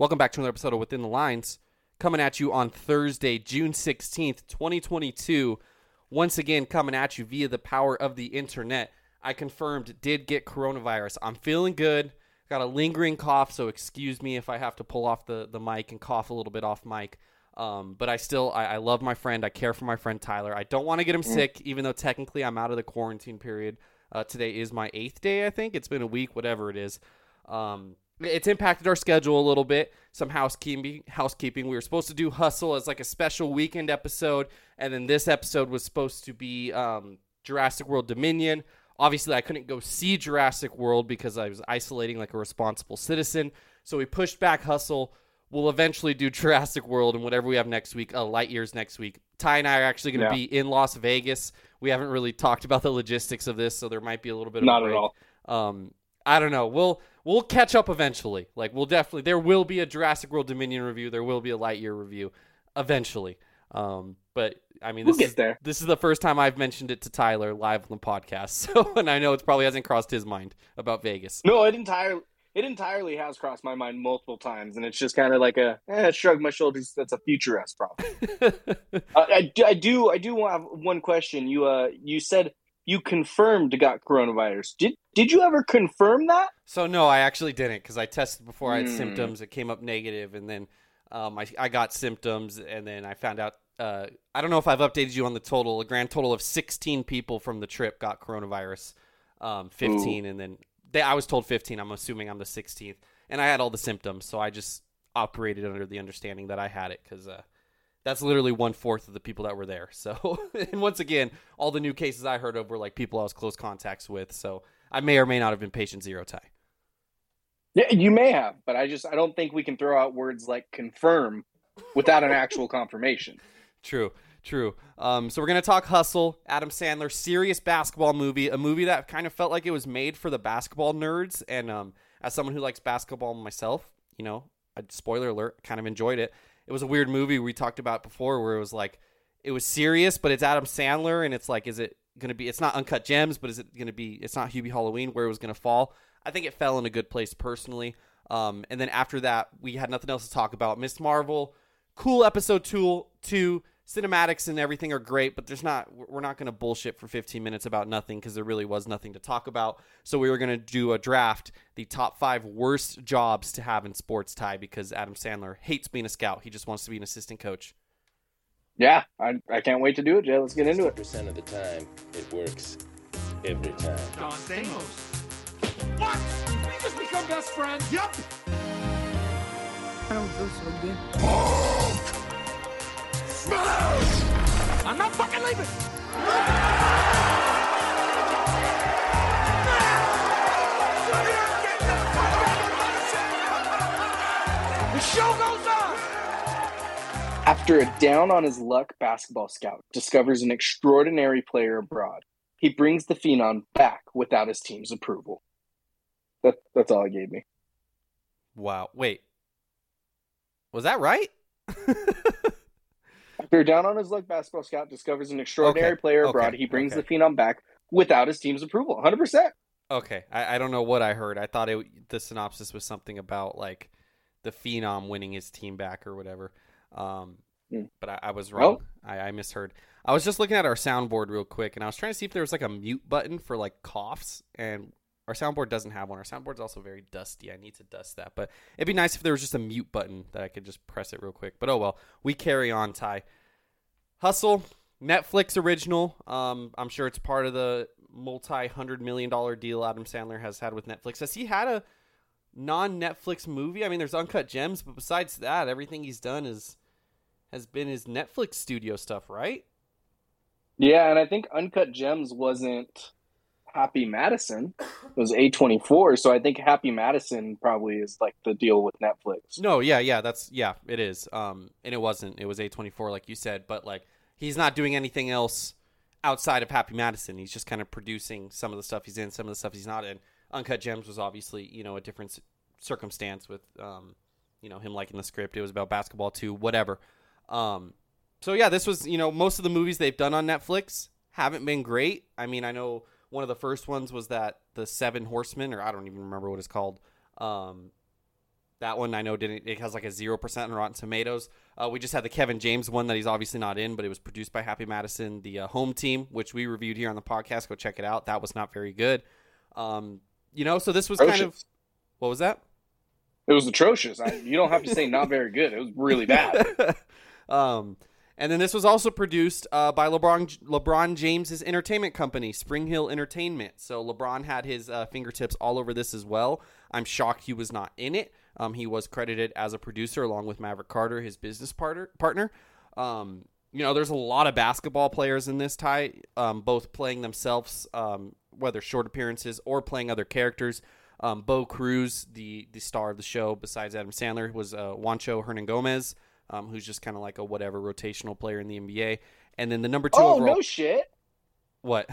Welcome back to another episode of Within the Lines, coming at you on Thursday, June 16th, 2022. Once again, coming at you via the power of the internet. I confirmed did get coronavirus. I'm feeling good. Got a lingering cough, so excuse me if I have to pull off the, the mic and cough a little bit off mic. Um, but I still, I, I love my friend. I care for my friend Tyler. I don't want to get him sick, even though technically I'm out of the quarantine period. Uh, today is my eighth day, I think. It's been a week, whatever it is. Um, it's impacted our schedule a little bit. Some housekeeping. Housekeeping. We were supposed to do Hustle as like a special weekend episode, and then this episode was supposed to be um, Jurassic World Dominion. Obviously, I couldn't go see Jurassic World because I was isolating like a responsible citizen. So we pushed back Hustle. We'll eventually do Jurassic World and whatever we have next week. Uh, Light Years next week. Ty and I are actually going to Yeah. be in Las Vegas. We haven't really talked about the logistics of this, so there might be a little bit of Not at all. Um, I don't know. We'll we'll catch up eventually. Like we'll definitely there will be a Jurassic World Dominion review. There will be a Lightyear review eventually. Um, but I mean, We'll this get is there. this is the first time I've mentioned it to Tyler live on the podcast. So, and I know it probably hasn't crossed his mind about Vegas. No, it entirely it entirely has crossed my mind multiple times, and it's just kind of like a eh, shrug my shoulders. That's a future S problem. uh, I, do- I do I do have one question. You uh you said you confirmed got coronavirus. Did did you ever confirm that? So no, I actually didn't because I tested before I had Hmm. symptoms. It came up negative, and then um, I I got symptoms, and then I found out. Uh, I don't know if I've updated you on the total. A grand total of 16 people from the trip got coronavirus. Um, 15, and then they, I was told 15. I'm assuming I'm the 16th, and I had all the symptoms, so I just operated under the understanding that I had it because uh, that's literally one fourth of the people that were there. So, and once again, all the new cases I heard of were like people I was close contacts with. So I may or may not have been patient zero Ty. Yeah, you may have, but I just I don't think we can throw out words like confirm without an actual confirmation. True, true. Um, so we're gonna talk Hustle, Adam Sandler, serious basketball movie, a movie that kind of felt like it was made for the basketball nerds. And um, as someone who likes basketball myself, you know, I, spoiler alert, kind of enjoyed it. It was a weird movie we talked about before, where it was like it was serious, but it's Adam Sandler, and it's like, is it gonna be? It's not Uncut Gems, but is it gonna be? It's not Hubie Halloween, where it was gonna fall. I think it fell in a good place personally. Um, and then after that, we had nothing else to talk about. Miss Marvel, cool episode two, two cinematics and everything are great, but there's not we're not going to bullshit for 15 minutes about nothing because there really was nothing to talk about. So we were going to do a draft, the top five worst jobs to have in sports Ty because Adam Sandler hates being a scout. He just wants to be an assistant coach. Yeah, I, I can't wait to do it, Jay. Let's get into it. percent of the time, it works every time. Don Stamos. What? We just become best friends? Yup. I don't feel so good. I'm not fucking leaving. The show goes on. After a down on his luck basketball scout discovers an extraordinary player abroad, he brings the phenom back without his team's approval. That, that's all it gave me. Wow. Wait. Was that right? A down on his luck basketball scout discovers an extraordinary Okay, player okay, abroad, he brings okay. the phenom back without his team's approval. 100%. Okay. I, I don't know what I heard. I thought it the synopsis was something about like the phenom winning his team back or whatever. Um, Hmm. but I, I was Oh. wrong. I, I misheard. I was just looking at our soundboard real quick, and I was trying to see if there was like a mute button for like coughs, and our soundboard doesn't have one. Our soundboard's also very dusty. I need to dust that, but it'd be nice if there was just a mute button that I could just press it real quick. But oh well, we carry on. Ty Hustle, Netflix original. Um, I'm sure it's part of the multi hundred million dollar deal Adam Sandler has had with Netflix. Has he had a non Netflix movie? I mean, there's Uncut Gems, but besides that, everything he's done is has been his Netflix studio stuff, right? Yeah, and I think Uncut Gems wasn't Happy Madison. Was A24. So I think Happy Madison probably is like the deal with Netflix. No, yeah, yeah, that's yeah, it is. Um, and it wasn't. It was A24, like you said, but like he's not doing anything else outside of Happy Madison. He's just kind of producing some of the stuff he's in, some of the stuff he's not in. Uncut Gems was obviously you know a different circumstance with um, you know him liking the script. It was about basketball too, whatever. Um, so yeah, this was you know most of the movies they've done on Netflix haven't been great. I mean, I know one of the first ones was that the Seven Horsemen, or I don't even remember what it's called. Um, that one I know didn't. It has like a zero percent on Rotten Tomatoes. Uh, we just had the Kevin James one that he's obviously not in, but it was produced by Happy Madison, the uh, home team, which we reviewed here on the podcast. Go check it out. That was not very good. Um, you know, so this was kind of what was that? It was atrocious. I, you don't have to say not very good. It was really bad. um, and then this was also produced uh, by LeBron LeBron James's entertainment company, SpringHill Entertainment. So LeBron had his uh, fingertips all over this as well. I'm shocked he was not in it. Um, he was credited as a producer along with Maverick Carter, his business partner. Partner. Um, you know, there's a lot of basketball players in this Ty, um, both playing themselves, um, whether short appearances or playing other characters. Um, Bo Cruz, the the star of the show, besides Adam Sandler, was uh, Juancho Hernangómez, um, who's just kind of like a whatever rotational player in the NBA. And then the number two oh, overall. no shit. What?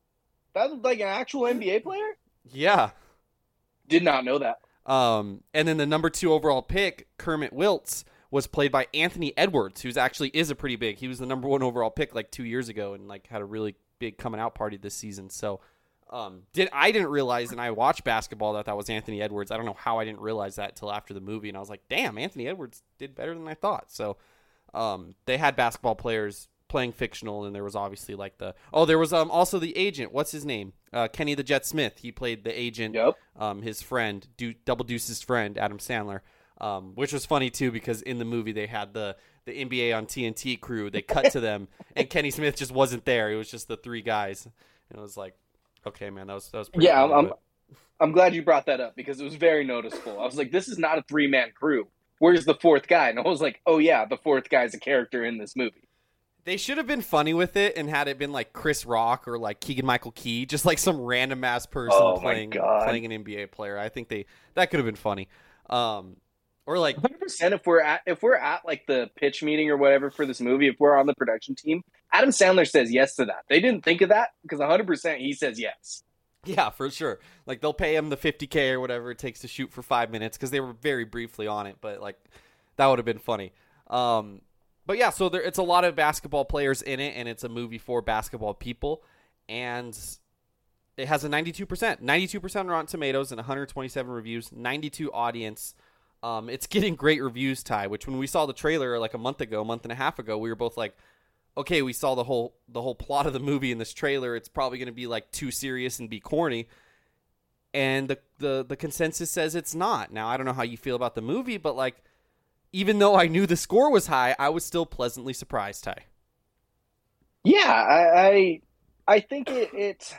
That's like an actual NBA player? yeah. Did not know that. Um, and then the number two overall pick, Kermit Wilts, was played by Anthony Edwards, who's actually is a pretty big. He was the number one overall pick like two years ago, and like had a really big coming out party this season. So, um, did I didn't realize, and I watched basketball that that was Anthony Edwards. I don't know how I didn't realize that till after the movie, and I was like, damn, Anthony Edwards did better than I thought. So, um, they had basketball players playing fictional, and there was obviously like the oh, there was um also the agent. What's his name? Uh, Kenny the Jet Smith. He played the agent. Yep. Um, his friend, du- Double Deuce's friend, Adam Sandler. Um, which was funny too because in the movie they had the the NBA on TNT crew. They cut to them, and Kenny Smith just wasn't there. It was just the three guys. And it was like, okay, man, that was that was pretty Yeah, I'm, I'm, but- I'm glad you brought that up because it was very noticeable. I was like, this is not a three man crew. Where's the fourth guy? And I was like, oh, yeah, the fourth guy's a character in this movie. They should have been funny with it and had it been like Chris Rock or like Keegan Michael Key, just like some random ass person Oh playing playing an NBA player. I think they that could have been funny. Um, or like 100% if we're at if we're at like the pitch meeting or whatever for this movie if we're on the production team adam sandler says yes to that they didn't think of that because 100% he says yes Yeah, for sure. Like they'll pay him the 50k or whatever it takes to shoot for five minutes because they were very briefly on it, but like that would have been funny. Um, but yeah, so there, it's a lot of basketball players in it, and it's a movie for basketball people, and it has a 92%, 92% on Rotten Tomatoes and 127 reviews, 92 audience. Um, it's getting great reviews, Ty. Which when we saw the trailer like a month ago, a month and a half ago, we were both like, okay, we saw the whole the whole plot of the movie in this trailer. It's probably going to be like too serious and be corny. And the, the the consensus says it's not. Now I don't know how you feel about the movie, but like, even though I knew the score was high, I was still pleasantly surprised. Ty. yeah i i, I think it, it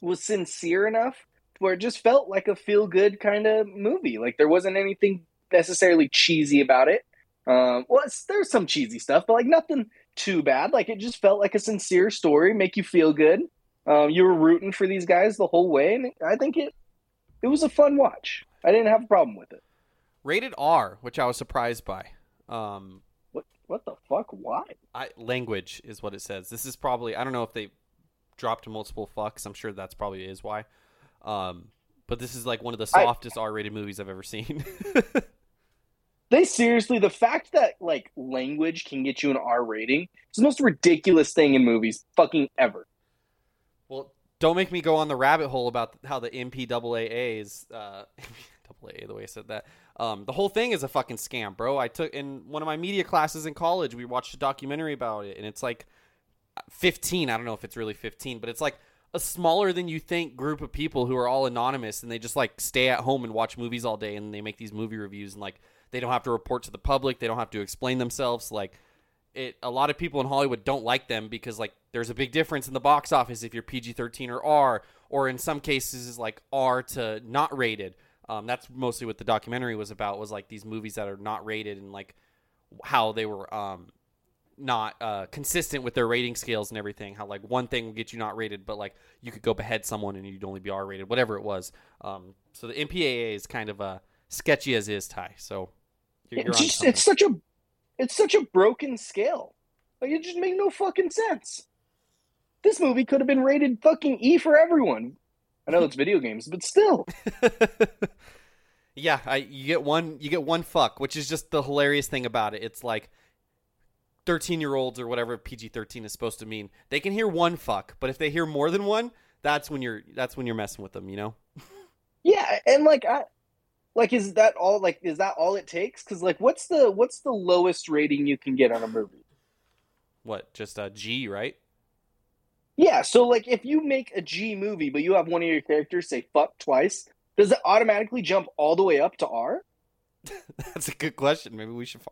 was sincere enough where it just felt like a feel good kind of movie like there wasn't anything necessarily cheesy about it Um, well, it's, there's some cheesy stuff, but like nothing too bad. Like it just felt like a sincere story, make you feel good. Um, you were rooting for these guys the whole way, and I think it it was a fun watch. I didn't have a problem with it. Rated R, which I was surprised by. Um, what what the fuck? Why? I, language is what it says. This is probably I don't know if they dropped multiple fucks. I'm sure that's probably is why. Um, but this is like one of the softest I, R-rated movies I've ever seen. they seriously, the fact that like language can get you an R rating is the most ridiculous thing in movies fucking ever. Well, don't make me go on the rabbit hole about how the MPAA's uh, AA, the way I said that. Um, the whole thing is a fucking scam, bro. I took in one of my media classes in college. We watched a documentary about it, and it's like 15. I don't know if it's really 15, but it's like a smaller than you think group of people who are all anonymous and they just like stay at home and watch movies all day and they make these movie reviews and like they don't have to report to the public, they don't have to explain themselves. Like it, a lot of people in Hollywood don't like them because like there's a big difference in the box office if you're PG-13 or R, or in some cases like R to not rated. Um, that's mostly what the documentary was about. Was like these movies that are not rated and like how they were um, not uh, consistent with their rating scales and everything. How like one thing would get you not rated, but like you could go behead someone and you'd only be R rated, whatever it was. Um, so the MPAA is kind of uh, sketchy as is, Ty. So you're, you're just, it's such a it's such a broken scale. Like it just made no fucking sense. This movie could have been rated fucking E for everyone. I know it's video games, but still. yeah, I you get one you get one fuck, which is just the hilarious thing about it. It's like 13 year olds or whatever PG 13 is supposed to mean. They can hear one fuck, but if they hear more than one, that's when you're that's when you're messing with them, you know? yeah, and like I like is that all like is that all it takes? Cuz like what's the what's the lowest rating you can get on a movie? What? Just a G, right? Yeah, so like if you make a G movie, but you have one of your characters say fuck twice, does it automatically jump all the way up to R? That's a good question. Maybe we should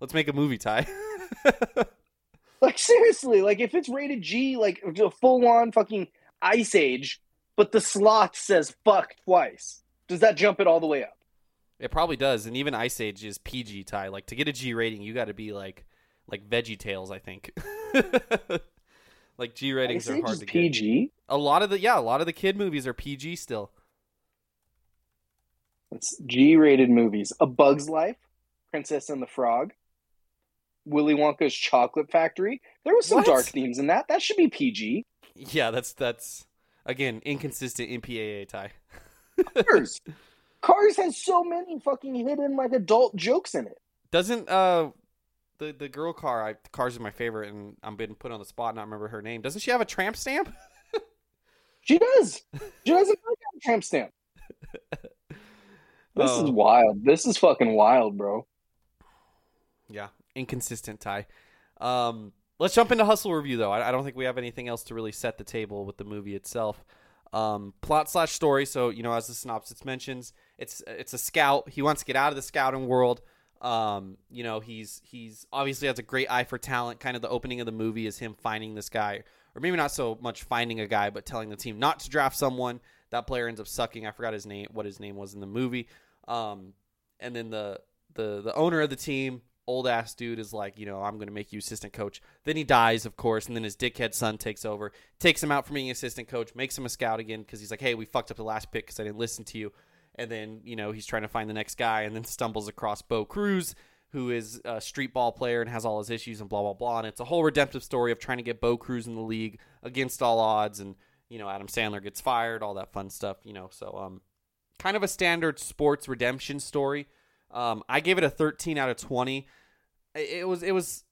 let's make a movie Ty. like seriously, like if it's rated G, like a full on fucking Ice Age, but the slot says fuck twice, does that jump it all the way up? It probably does, and even Ice Age is PG Ty. Like to get a G rating, you got to be like like Veggie Tales, I think. Like G ratings are hard to PG. Get. A lot of the yeah, a lot of the kid movies are PG still. It's G-rated movies. A Bug's Life, Princess and the Frog, Willy Wonka's Chocolate Factory. There was some what? dark themes in that. That should be PG. Yeah, that's that's again inconsistent MPAA Ty. Cars. Cars has so many fucking hidden like adult jokes in it. Doesn't uh the the girl car. I, cars is my favorite, and I'm being put on the spot. And not remember her name. Doesn't she have a tramp stamp? she does. She doesn't have a tramp stamp. This oh. is wild. This is fucking wild, bro. Yeah, inconsistent Ty. Um, let's jump into hustle review though. I, I, don't think we have anything else to really set the table with the movie itself. Um, plot slash story. So you know, as the synopsis mentions, it's it's a scout. He wants to get out of the scouting world. Um, you know, he's he's obviously has a great eye for talent. Kind of the opening of the movie is him finding this guy, or maybe not so much finding a guy, but telling the team not to draft someone. That player ends up sucking. I forgot his name, what his name was in the movie. Um, and then the the the owner of the team, old ass dude, is like, you know, I'm going to make you assistant coach. Then he dies, of course, and then his dickhead son takes over, takes him out from being assistant coach, makes him a scout again because he's like, hey, we fucked up the last pick because I didn't listen to you and then you know he's trying to find the next guy, and then stumbles across Bo Cruz, who is a street ball player and has all his issues and blah blah blah. And it's a whole redemptive story of trying to get Bo Cruz in the league against all odds, and you know Adam Sandler gets fired, all that fun stuff. You know, so um, kind of a standard sports redemption story. Um, I gave it a 13 out of 20. It was it was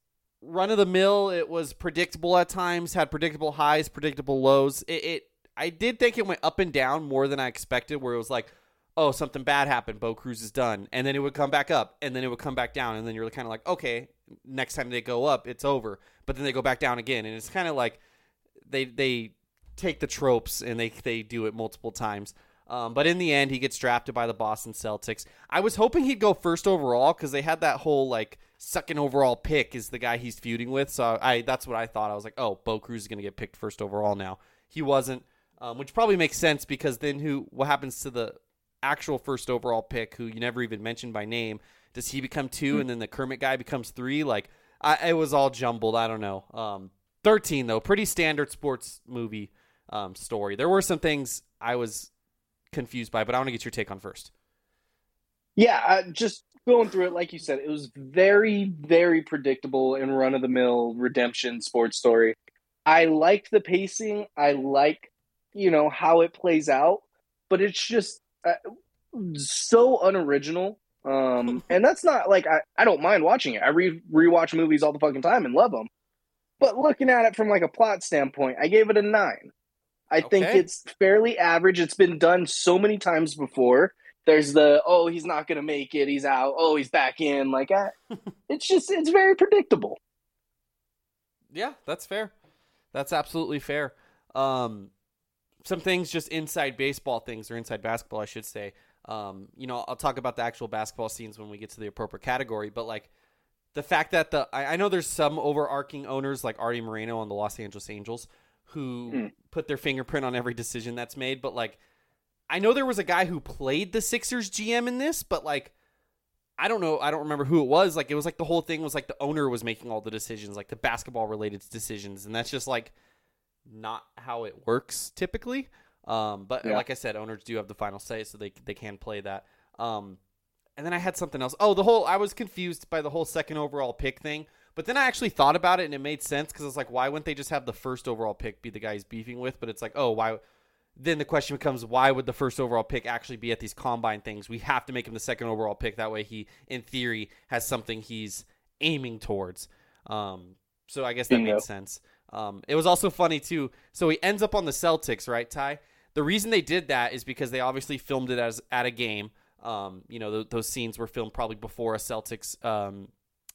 run of the mill. It was predictable at times, had predictable highs, predictable lows. It, it I did think it went up and down more than I expected. Where it was like, oh, something bad happened. Bo Cruz is done. And then it would come back up. And then it would come back down. And then you're kind of like, okay, next time they go up, it's over. But then they go back down again. And it's kind of like they they take the tropes and they, they do it multiple times. Um, but in the end, he gets drafted by the Boston Celtics. I was hoping he'd go first overall because they had that whole like second overall pick is the guy he's feuding with. So I that's what I thought. I was like, oh, Bo Cruz is going to get picked first overall now. He wasn't, um, which probably makes sense because then who? What happens to the actual first overall pick, who you never even mentioned by name, does he become two, and then the Kermit guy becomes three? Like, I, it was all jumbled. I don't know. Um, Thirteen though, pretty standard sports movie um, story. There were some things I was confused by, but I want to get your take on first. Yeah, uh, just going through it, like you said, it was very, very predictable and run of the mill redemption sports story. I like the pacing. I like, you know, how it plays out, but it's just uh, so unoriginal. Um, and that's not like I, I don't mind watching it. I re rewatch movies all the fucking time and love them. But looking at it from like a plot standpoint, I gave it a nine. I okay. think it's fairly average. It's been done so many times before. There's the oh he's not gonna make it, he's out. Oh he's back in. Like I, it's just it's very predictable. Yeah, that's fair. That's absolutely fair. Um, some things just inside baseball things or inside basketball, I should say. Um, you know, I'll talk about the actual basketball scenes when we get to the appropriate category, but like the fact that the I, I know there's some overarching owners like Arte Moreno on the Los Angeles Angels who mm. put their fingerprint on every decision that's made, but like I know there was a guy who played the Sixers GM in this, but like I don't know, I don't remember who it was. Like it was like the whole thing was like the owner was making all the decisions, like the basketball related decisions, and that's just like not how it works typically. Um, but yeah. like I said, owners do have the final say, so they they can play that. Um, and then I had something else. Oh, the whole I was confused by the whole second overall pick thing. But then I actually thought about it and it made sense because I was like, why wouldn't they just have the first overall pick be the guy he's beefing with? But it's like, oh, why? Then the question becomes, why would the first overall pick actually be at these combine things? We have to make him the second overall pick. That way, he, in theory, has something he's aiming towards. Um, so I guess that Bingo. made sense. Um, it was also funny too. So he ends up on the Celtics, right, Ty? The reason they did that is because they obviously filmed it as at a game. Um, you know, th- those scenes were filmed probably before a Celtics um,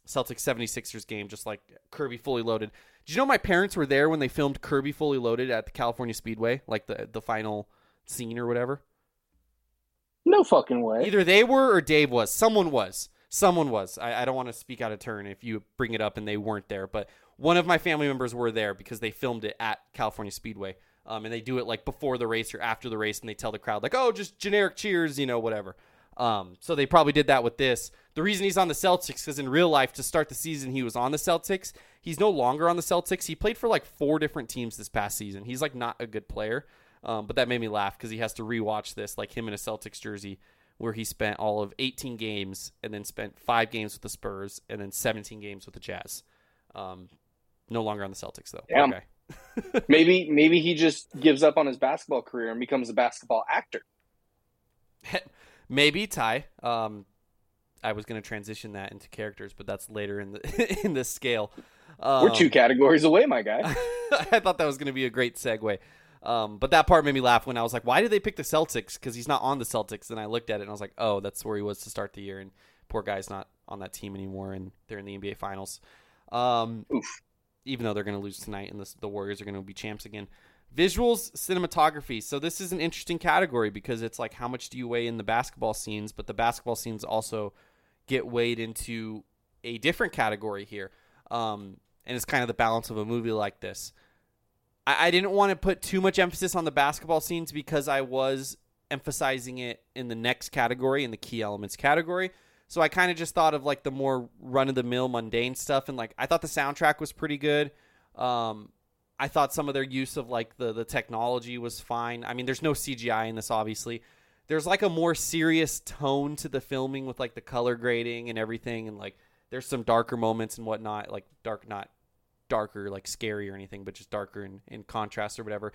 Celtics 76ers game, just like Herbie Fully Loaded. Did you know my parents were there when they filmed Herbie Fully Loaded at the California Speedway, like the the final scene or whatever? No fucking way. Either they were or Dave was. Someone was. Someone was. I, I don't want to speak out of turn if you bring it up and they weren't there, but one of my family members were there because they filmed it at California Speedway. Um, and they do it like before the race or after the race, and they tell the crowd like, "Oh, just generic cheers," you know, whatever. Um, so they probably did that with this. The reason he's on the Celtics because in real life, to start the season, he was on the Celtics. He's no longer on the Celtics. He played for like four different teams this past season. He's like not a good player, um, but that made me laugh because he has to rewatch this, like him in a Celtics jersey, where he spent all of 18 games and then spent five games with the Spurs and then 17 games with the Jazz. Um, no longer on the Celtics though. Damn. Okay. maybe maybe he just gives up on his basketball career and becomes a basketball actor. Maybe Ty. Um, I was going to transition that into characters, but that's later in the in the scale. Um, We're two categories away, my guy. I thought that was going to be a great segue. Um, but that part made me laugh when I was like, "Why did they pick the Celtics?" Because he's not on the Celtics. And I looked at it and I was like, "Oh, that's where he was to start the year." And poor guy's not on that team anymore, and they're in the NBA Finals. Um, even though they're going to lose tonight, and the, the Warriors are going to be champs again. Visuals, cinematography. So this is an interesting category because it's like how much do you weigh in the basketball scenes, but the basketball scenes also get weighed into a different category here. Um, and it's kind of the balance of a movie like this. I, I didn't want to put too much emphasis on the basketball scenes because I was emphasizing it in the next category, in the key elements category. So I kind of just thought of like the more run of the mill, mundane stuff, and like I thought the soundtrack was pretty good. Um, I thought some of their use of like the the technology was fine. I mean, there's no CGI in this, obviously. There's like a more serious tone to the filming with like the color grading and everything, and like there's some darker moments and whatnot, like dark, not darker, like scary or anything, but just darker in, in contrast or whatever.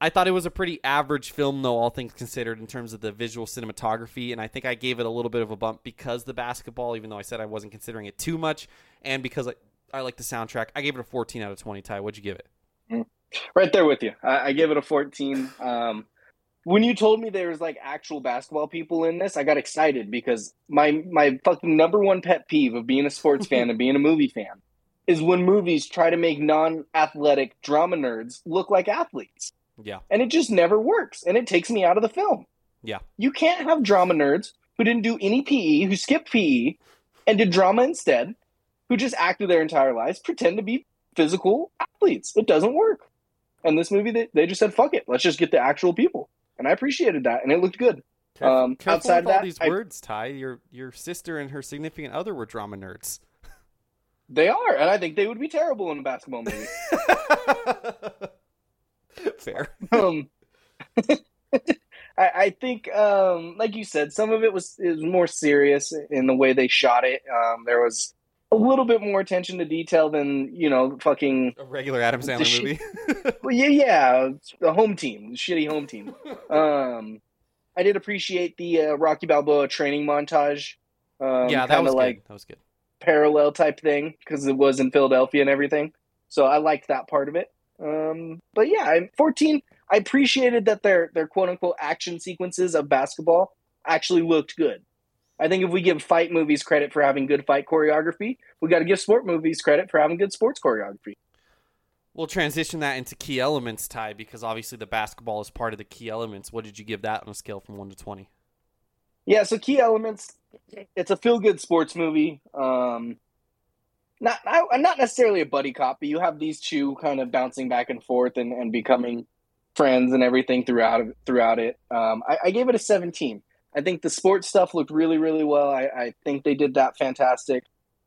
I thought it was a pretty average film, though, all things considered, in terms of the visual cinematography. And I think I gave it a little bit of a bump because the basketball, even though I said I wasn't considering it too much, and because I like the soundtrack. I gave it a 14 out of 20. Ty, what'd you give it? Mm. Right there with you. I, I gave it a 14. Um, when you told me there was like actual basketball people in this, I got excited because my my fucking number one pet peeve of being a sports fan and being a movie fan is when movies try to make non-athletic drama nerds look like athletes. Yeah. And it just never works and it takes me out of the film. Yeah. You can't have drama nerds who didn't do any PE, who skipped PE and did drama instead who just acted their entire lives pretend to be physical athletes. It doesn't work. And this movie, they, they just said, fuck it, let's just get the actual people. And I appreciated that, and it looked good. Um, Careful outside of all that, these I- words, Ty. Your your sister and her significant other were drama nerds. they are, and I think they would be terrible in a basketball movie. Fair. um, I, I think, um, like you said, some of it was is more serious in the way they shot it. Um, there was a little bit more attention to detail than you know, fucking A regular Adam Sandler shi- movie. well, yeah, yeah, the home team, the shitty home team. Um, I did appreciate the uh, Rocky Balboa training montage. Um, yeah, that was like good. That was good. parallel type thing because it was in Philadelphia and everything. So I liked that part of it. Um, but yeah, I'm 14. I appreciated that their their quote unquote action sequences of basketball actually looked good. I think if we give fight movies credit for having good fight choreography, we got to give sport movies credit for having good sports choreography. We'll transition that into key elements, Ty, because obviously the basketball is part of the key elements. What did you give that on a scale from one to twenty? Yeah, so key elements. It's a feel good sports movie. Um, not I, not necessarily a buddy cop, but you have these two kind of bouncing back and forth and, and becoming friends and everything throughout throughout it. Um, I, I gave it a 17. I think the sports stuff looked really really well. I, I think they did that fantastic.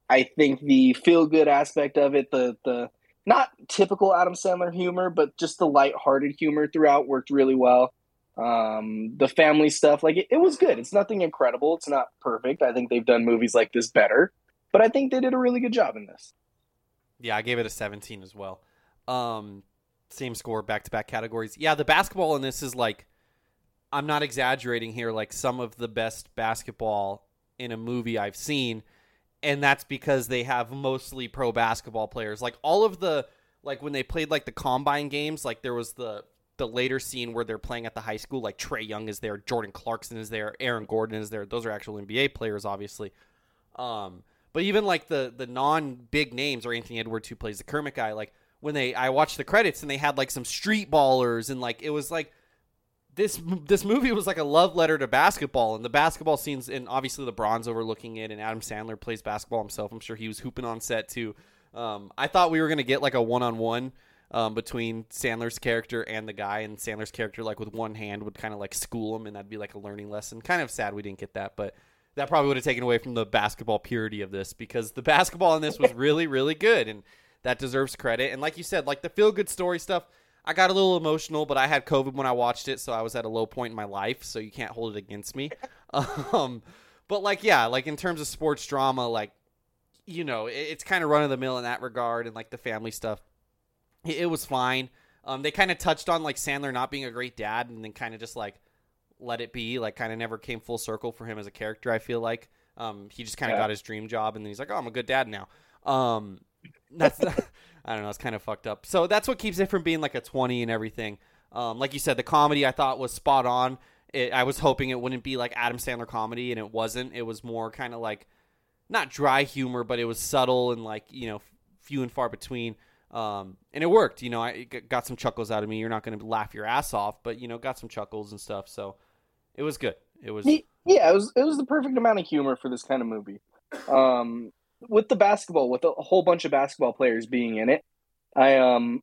I think the feel good aspect of it, the the not typical Adam Sandler humor, but just the light-hearted humor throughout worked really well um the family stuff like it, it was good it's nothing incredible it's not perfect i think they've done movies like this better but i think they did a really good job in this Yeah, I gave it a 17 as well. Um, same score, back to back categories. Yeah, the basketball in this is like, I'm not exaggerating here, like some of the best basketball in a movie I've seen. And that's because they have mostly pro basketball players. Like all of the, like when they played like the combine games, like there was the, the later scene where they're playing at the high school, like Trae Young is there, Jordan Clarkson is there, Aaron Gordon is there. Those are actual NBA players, obviously. Um, but even like the the non big names or Anthony Edwards who plays the Kermit guy, like when they I watched the credits and they had like some street ballers and like it was like this this movie was like a love letter to basketball and the basketball scenes and obviously LeBron's overlooking it and Adam Sandler plays basketball himself. I'm sure he was hooping on set too. Um, I thought we were gonna get like a one on one between Sandler's character and the guy, and Sandler's character like with one hand would kind of like school him, and that'd be like a learning lesson. Kind of sad we didn't get that, but that probably would have taken away from the basketball purity of this because the basketball in this was really really good, and that deserves credit. And like you said, like the feel good story stuff. I got a little emotional, but I had COVID when I watched it, so I was at a low point in my life, so you can't hold it against me. um, but like, yeah, like in terms of sports drama, like you know, it, it's kind of run of the mill in that regard, and like the family stuff, it, it was fine. Um, they kind of touched on like Sandler not being a great dad, and then kind of just like let it be. Like, kind of never came full circle for him as a character. I feel like um, he just kind of Yeah. got his dream job, and then he's like, "Oh, I'm a good dad now." Um, that's I don't know. It's kind of fucked up. So that's what keeps it from being like a 20 and everything. Um, like you said, the comedy I thought was spot on. It, I was hoping it wouldn't be like Adam Sandler comedy, and it wasn't. It was more kind of like not dry humor, but it was subtle and like you know few and far between. Um, and it worked. You know, I it got some chuckles out of me. You're not going to laugh your ass off, but you know, got some chuckles and stuff. So it was good. It was. yeah it was it was the perfect amount of humor for this kind of movie um with the basketball with a whole bunch of basketball players being in it i um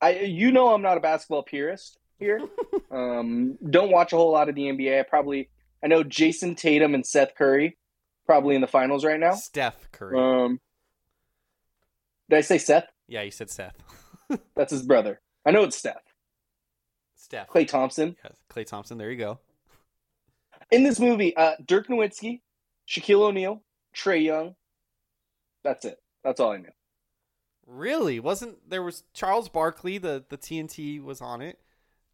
i you know i'm not a basketball purist here um don't watch a whole lot of the nba i probably i know jayson tatum and seth curry probably in the finals right now Steph Curry. um did i say seth yeah, you said Seth. that's his brother i know it's steph Steph. klay thompson Yes, Klay Thompson. There you go. in this movie uh dirk nowitzki shaquille o'neal trae young that's it that's all i knew Really? Wasn't there was Charles Barkley? The the TNT was on it.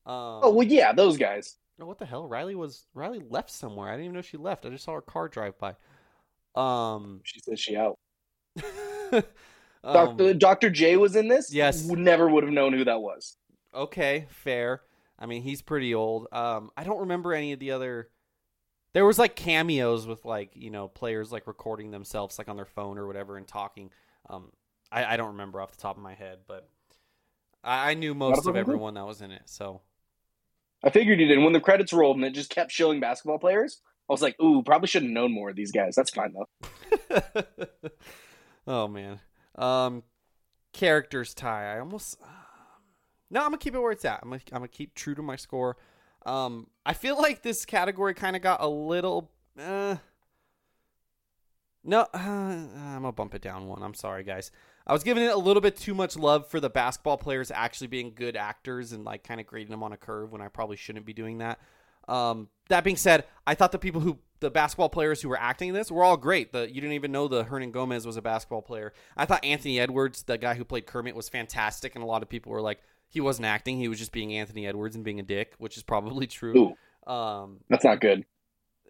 Um, oh well yeah those guys no, what the hell? Riley was Riley left somewhere. I didn't even know she left. I just saw her car drive by. Um, she said she out um, Dr. Dr. J was in this. Yes. Never would have known who that was. okay, fair. I mean, he's pretty old. Um, I don't remember any of the other. There was like cameos with like you know players like recording themselves like on their phone or whatever and talking. Um, I, I don't remember off the top of my head, but I, I knew most of everyone that was in it. So I figured you did. When the credits rolled and it just kept showing basketball players, I was like, ooh, probably should have known more of these guys. That's fine though. oh man. Um, characters Ty. I almost. no, I'm gonna keep it where it's at. I'm gonna, I'm gonna keep true to my score. Um, I feel like this category kind of got a little. Uh, no, uh, I'm gonna bump it down one. I'm sorry, guys. I was giving it a little bit too much love for the basketball players actually being good actors and like kind of grading them on a curve when I probably shouldn't be doing that. Um, that being said, I thought the people who the basketball players who were acting in this were all great. The you didn't even know the Hernangómez was a basketball player. I thought Anthony Edwards, the guy who played Kermit, was fantastic, and a lot of people were like, he wasn't acting; he was just being Anthony Edwards and being a dick, which is probably true. Um, That's not good.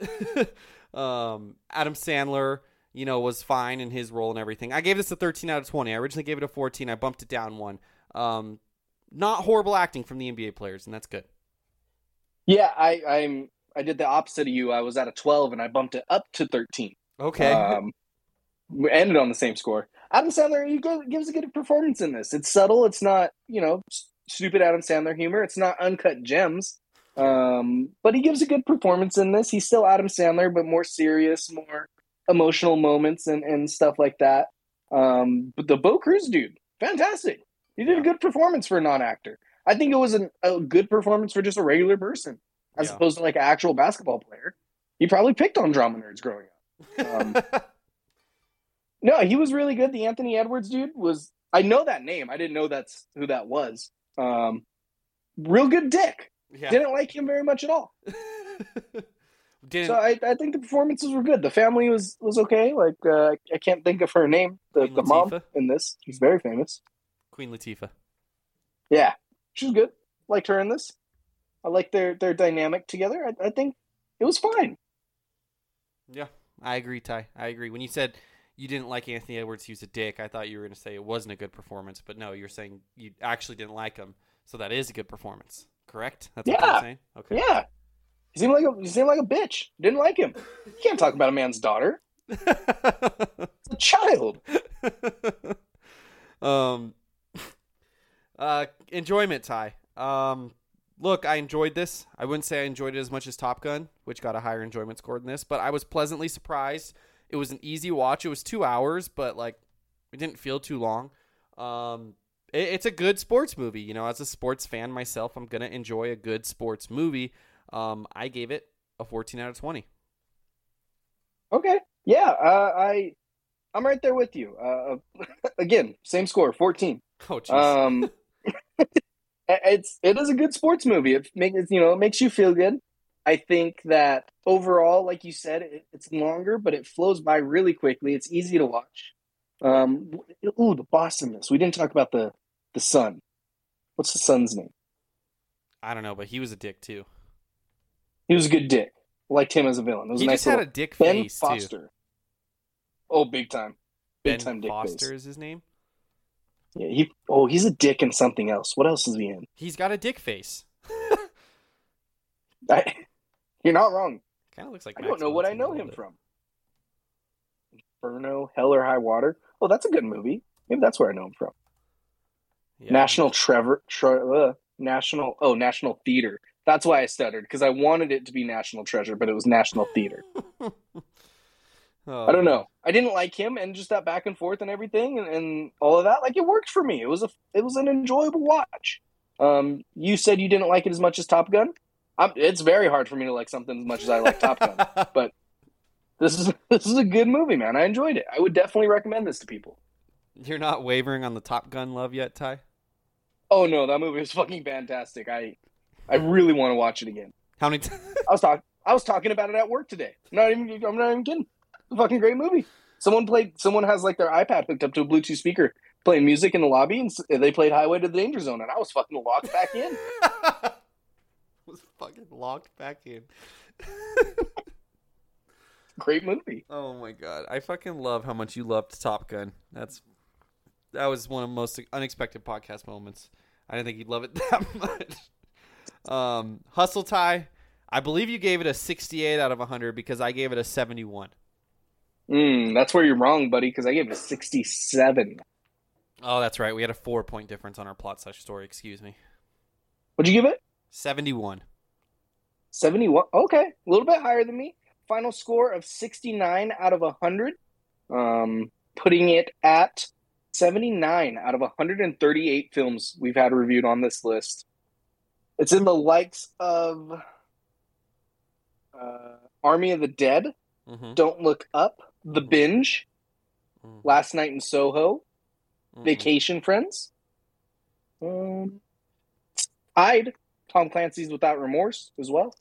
um, Adam Sandler, you know, was fine in his role and everything. I gave this a 13 out of 20. I originally gave it a 14. I bumped it down one. Um, not horrible acting from the NBA players, and that's good. Yeah, I, I'm. I did the opposite of you. I was at a 12 and I bumped it up to 13. Okay. Um, we ended on the same score. Adam Sandler he gives a good performance in this. It's subtle. It's not you know stupid Adam Sandler humor. It's not uncut gems. Um, but he gives a good performance in this. He's still Adam Sandler, but more serious, more emotional moments and, and stuff like that. Um, but the Bo Cruz dude, fantastic. He did a good performance for a non-actor. I think it was an, a good performance for just a regular person, as Yeah. opposed to like an actual basketball player. He probably picked on drama nerds growing up. Um, no, he was really good. The Anthony Edwards dude was. I know that name. I didn't know that's who that was. Um, real good dick. Yeah. Didn't like him very much at all. Didn't So I, I think the performances were good. The family was was okay. Like uh, I can't think of her name. The the mom in this. She's very famous. Queen Latifah. Yeah, she's good. Liked her in this. I like their their dynamic together. I, I think it was fine. Yeah, I agree, Ty. I agree. When you said you didn't like Anthony Edwards, he was a dick. I thought you were going to say it wasn't a good performance, but no, you're saying you actually didn't like him, so that is a good performance. Correct? That's what Yeah. you're saying. Okay. Yeah, he seemed like a he seemed like a bitch. Didn't like him. You can't talk about a man's daughter. It's a child. um, uh, enjoyment, Ty. Um, look, I enjoyed this. I wouldn't say I enjoyed it as much as Top Gun, which got a higher enjoyment score than this, but I was pleasantly surprised. It was an easy watch. It was two hours, but like it didn't feel too long. Um, it, it's a good sports movie. You know, as a sports fan myself, I'm gonna enjoy a good sports movie. Um, I gave it a 14 out of 20. Okay. Yeah, uh, I I'm right there with you. Uh, again, same score, 14. Oh, jeez. Um, it's it is a good sports movie. It makes you know it makes you feel good. I think that overall, like you said, it, it's longer, but it flows by really quickly. It's easy to watch. Um, ooh, the boss. We didn't talk about the the son. What's the son's name? I don't know, but he was a dick too. He was a good dick. Liked him as a villain. It was He a nice just had a dick Ben face, too. Foster. Oh, big time. Big Ben time dick Foster face. is his name. Yeah, he. Oh, he's a dick in something else. What else is he in? He's got a dick face. I, you're not wrong. Kind of looks like. I Max don't know what I know him from. Inferno, Hell or High Water. Oh, that's a good movie. Maybe that's where I know him from. Yeah. National Trevor, tre- uh, National. Oh, National Theater. That's why I stuttered because I wanted it to be National Treasure, but it was National Theater. Oh, I don't know. I didn't like him, and just that back and forth and everything, and, and all of that. Like it worked for me. It was a it was an enjoyable watch. Um, you said you didn't like it as much as Top Gun. I'm, it's very hard for me to like something as much as I like Top Gun. But this is this is a good movie, man. I enjoyed it. I would definitely recommend this to people. You're not wavering on the Top Gun love yet, Ty? Oh no, that movie is fucking fantastic. I I really want to watch it again. How many? T- I was talking I was talking about it at work today. I'm not even I'm not even kidding. It's a fucking great movie. Someone played someone has like their iPad hooked up to a Bluetooth speaker playing music in the lobby and they played Highway to the Danger Zone and I was fucking locked back in. Fucking locked back in. Great movie. Oh my god, I fucking love how much you loved Top Gun. That's that was one of the most unexpected podcast moments. I didn't think you'd love it that much. Um, Hustle Ty, I believe you gave it a 68 out of 100 because I gave it a 71. Mm, that's where you're wrong, buddy, because I gave it a 67. Oh, that's right. We had a four point difference on our plot slash story. Excuse me. What'd you give it? 71. 71. Okay, a little bit higher than me. Final score of 69 out of 100, um, putting it at 79 out of 138 films we've had reviewed on this list. It's in the likes of uh, Army of the Dead, Mm-hmm. Don't Look Up, The Binge, Mm-hmm. Last Night in Soho, Vacation Friends, um, I'd Tom Clancy's Without Remorse as well.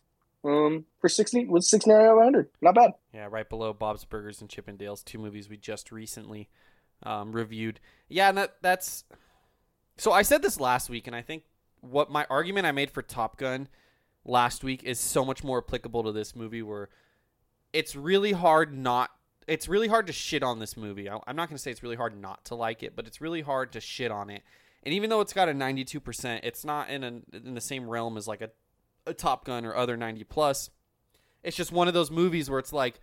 Um, for sixty was sixty nine out of hundred, not bad. Yeah, right below Bob's Burgers and Chippendales, two movies we just recently um, reviewed. Yeah, and that that's. So I said this last week, and I think what my argument I made for Top Gun last week is so much more applicable to this movie, where it's really hard not. It's really hard to shit on this movie. I- I'm not going to say it's really hard not to like it, but it's really hard to shit on it. And even though it's got a 92%, it's not in a, in the same realm as like a, a Top Gun or other 90 plus. It's just one of those movies where it's like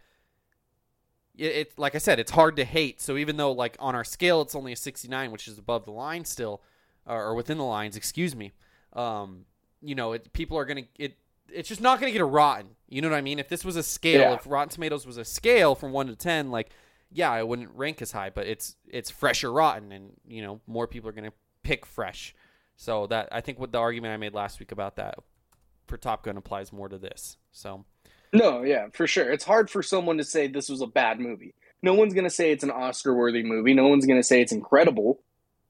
it, it like I said, it's hard to hate. So even though like on our scale it's only a 69, which is above the line still, or, or within the lines, excuse me. Um, you know, it, people are gonna it. It's just not gonna get a rotten. You know what I mean? If this was a scale, Yeah. if Rotten Tomatoes was a scale from one to ten, like yeah, I wouldn't rank as high, but it's it's fresh or rotten, and you know more people are gonna pick fresh. So that I think what the argument I made last week about that for Top Gun applies more to this. So No, yeah, for sure. It's hard for someone to say this was a bad movie. No one's going to say it's an Oscar worthy movie. No one's going to say it's incredible.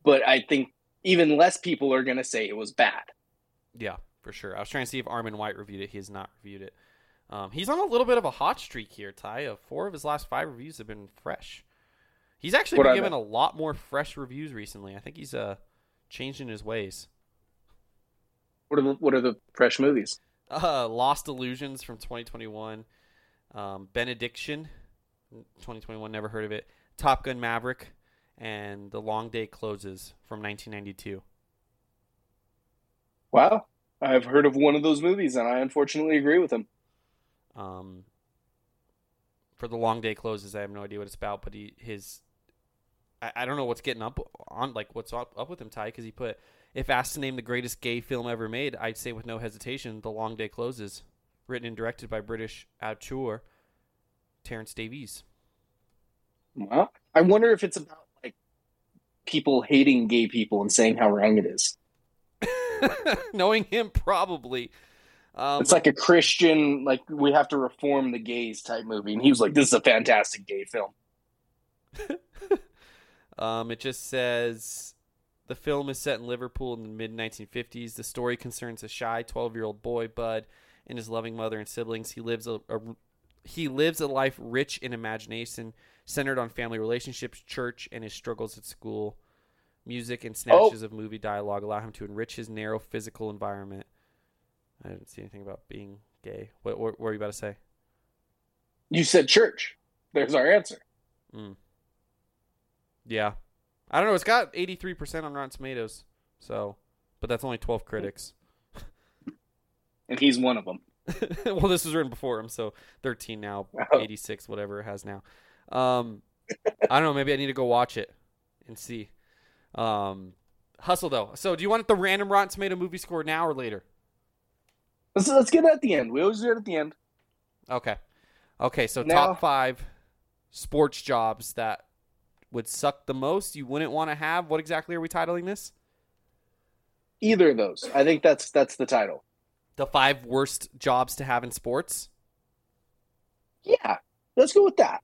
But I think even less people are going to say it was bad. Yeah, for sure. I was trying to see if Armond White reviewed it. He has not reviewed it. Um, he's on a little bit of a hot streak here, Ty. Uh, four of his last five reviews have been fresh. He's actually What been given a lot more fresh reviews recently. I think he's uh, changing his ways. What are the, what are the fresh movies? Uh, Lost Illusions from 2021. Um, Benediction, 2021. Never heard of it. Top Gun Maverick, and The Long Day Closes from 1992. Wow. I've heard of one of those movies, and I unfortunately agree with him. Um, for the long day closes, I have no idea what it's about, but he his I, I don't know what's getting up on like what's up, up with him, Ty, because he put if asked to name the greatest gay film ever made, I'd say with no hesitation, The Long Day Closes, written and directed by British auteur Terence Davies. Well, I wonder if it's about like people hating gay people and saying how wrong it is. Knowing him, probably. Um, it's like a Christian, like we have to reform the gays type movie, and he was like, "This is a fantastic gay film." Um, it just says the film is set in Liverpool in the mid 1950s. The story concerns a shy 12 year old boy, Bud, and his loving mother and siblings. He lives a, a he lives a life rich in imagination, centered on family relationships, church, and his struggles at school. Music and snatches of movie dialogue allow him to enrich his narrow physical environment. I didn't see anything about being gay. What, what, what were you about to say? You said church. There's our answer. Mm. Yeah. I don't know. It's got 83% on Rotten Tomatoes. So, but that's only 12 critics. And he's one of them. well, this was written before him, so 13 now, Oh. 86, whatever it has now. Um, I don't know. Maybe I need to go watch it and see. Um, hustle though. So, do you want the random Rotten Tomato movie score now or later? Let's let's get it at the end. We always do it at the end. Okay. Okay. So, Now- top five sports jobs that would suck the most. You wouldn't want to have. What exactly are we titling this? Either of those. I think that's that's the title. The five worst jobs to have in sports. Yeah. Let's go with that.